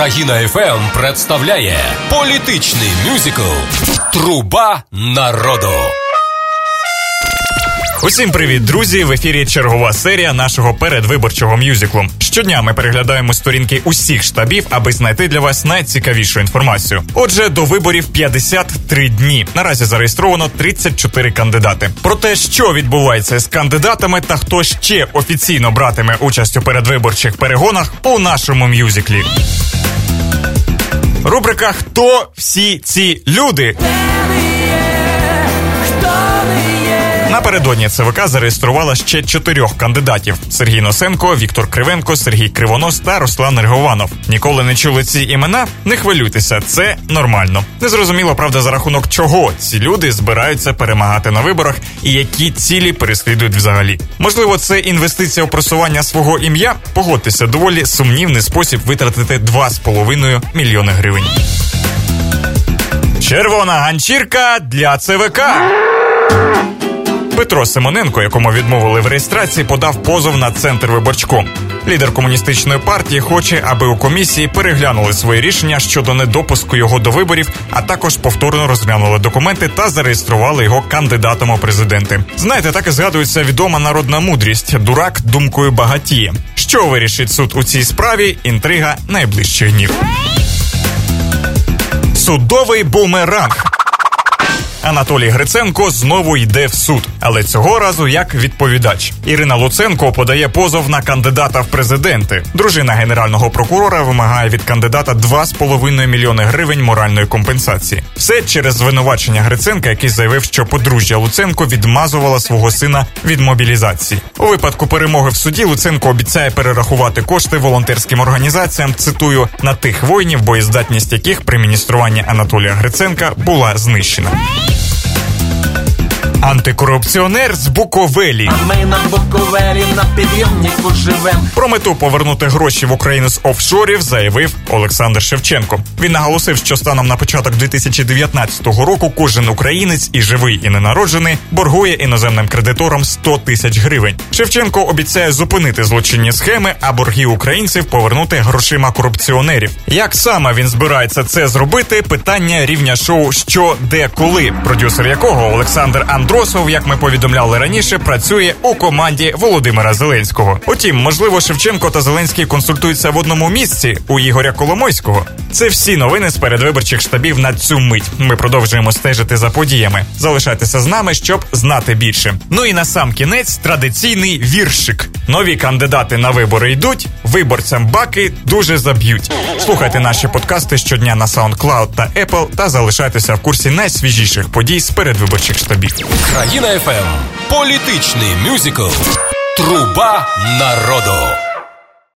Країна ФМ представляє політичний мюзикл Труба народу. Усім привіт, друзі! В ефірі чергова серія нашого передвиборчого мюзиклу. Щодня ми переглядаємо сторінки усіх штабів, аби знайти для вас найцікавішу інформацію. Отже, до виборів 53 дні. Наразі зареєстровано 34 кандидати. Про те, що відбувається з кандидатами та хто ще офіційно братиме участь у передвиборчих перегонах у нашому мюзиклі. Рубрика Хто всі ці люди? Напередодні ЦВК зареєструвала ще чотирьох кандидатів: Сергій Носенко, Віктор Кривенко, Сергій Кривонос та Руслан Ергованов. Ніколи не чули ці імена? Не хвилюйтеся, це нормально. Незрозуміло, правда, за рахунок чого ці люди збираються перемагати на виборах і які цілі переслідують взагалі. Можливо, це інвестиція у просування свого ім'я. Погодьтеся, доволі сумнівний спосіб витратити 2,5 мільйони гривень. Червона ганчірка для ЦВК. Петро Симоненко, якому відмовили в реєстрації, подав позов на центр виборчком. Лідер комуністичної партії хоче, аби у комісії переглянули свої рішення щодо недопуску його до виборів, а також повторно розглянули документи та зареєстрували його кандидатом у президенти. Знаєте, так і згадується відома народна мудрість: дурак думкою багатіє. Що вирішить суд у цій справі? Інтрига найближчих днів. Судовий бумеранг. Анатолій Гриценко знову йде в суд, але цього разу як відповідач. Ірина Луценко подає позов на кандидата в президенти. Дружина генерального прокурора вимагає від кандидата 2,5 мільйони гривень моральної компенсації. Все через звинувачення Гриценка, який заявив, що подружжя Луценко відмазувала свого сина від мобілізації. У випадку перемоги в суді Луценко обіцяє перерахувати кошти волонтерським організаціям. Цитую на тих воїнів, боєздатність яких при мініструванні Анатолія Гриценка була знищена. Антикорупціонер з Буковелі. А ми на Буковелі на підйомнику живем. Про мету повернути гроші в Україну з офшорів заявив Олександр Шевченко. Він наголосив, що станом на початок 2019 року кожен українець і живий, і ненароджений боргує іноземним кредиторам 100 тисяч гривень. Шевченко обіцяє зупинити злочинні схеми, а борги українців повернути грошима корупціонерів. Як саме він збирається це зробити? Питання рівня шоу Що, де, коли, продюсер якого Олександр Андросов, як ми повідомляли раніше, працює у команді Володимира Зеленського. Утім, можливо, Шевченко та Зеленський консультуються в одному місці у Ігоря Коломойського. Це всі новини з передвиборчих штабів на цю мить. Ми продовжуємо стежити за подіями. Залишайтеся з нами, щоб знати більше. Ну і на сам кінець традиційний віршик. Нові кандидати на вибори йдуть. Виборцям баки дуже заб'ють. Слухайте наші подкасти щодня на SoundCloud та Apple та залишайтеся в курсі найсвіжіших подій з передвиборчих штабів. Країна ФМ політичний мюзикл Труба народу.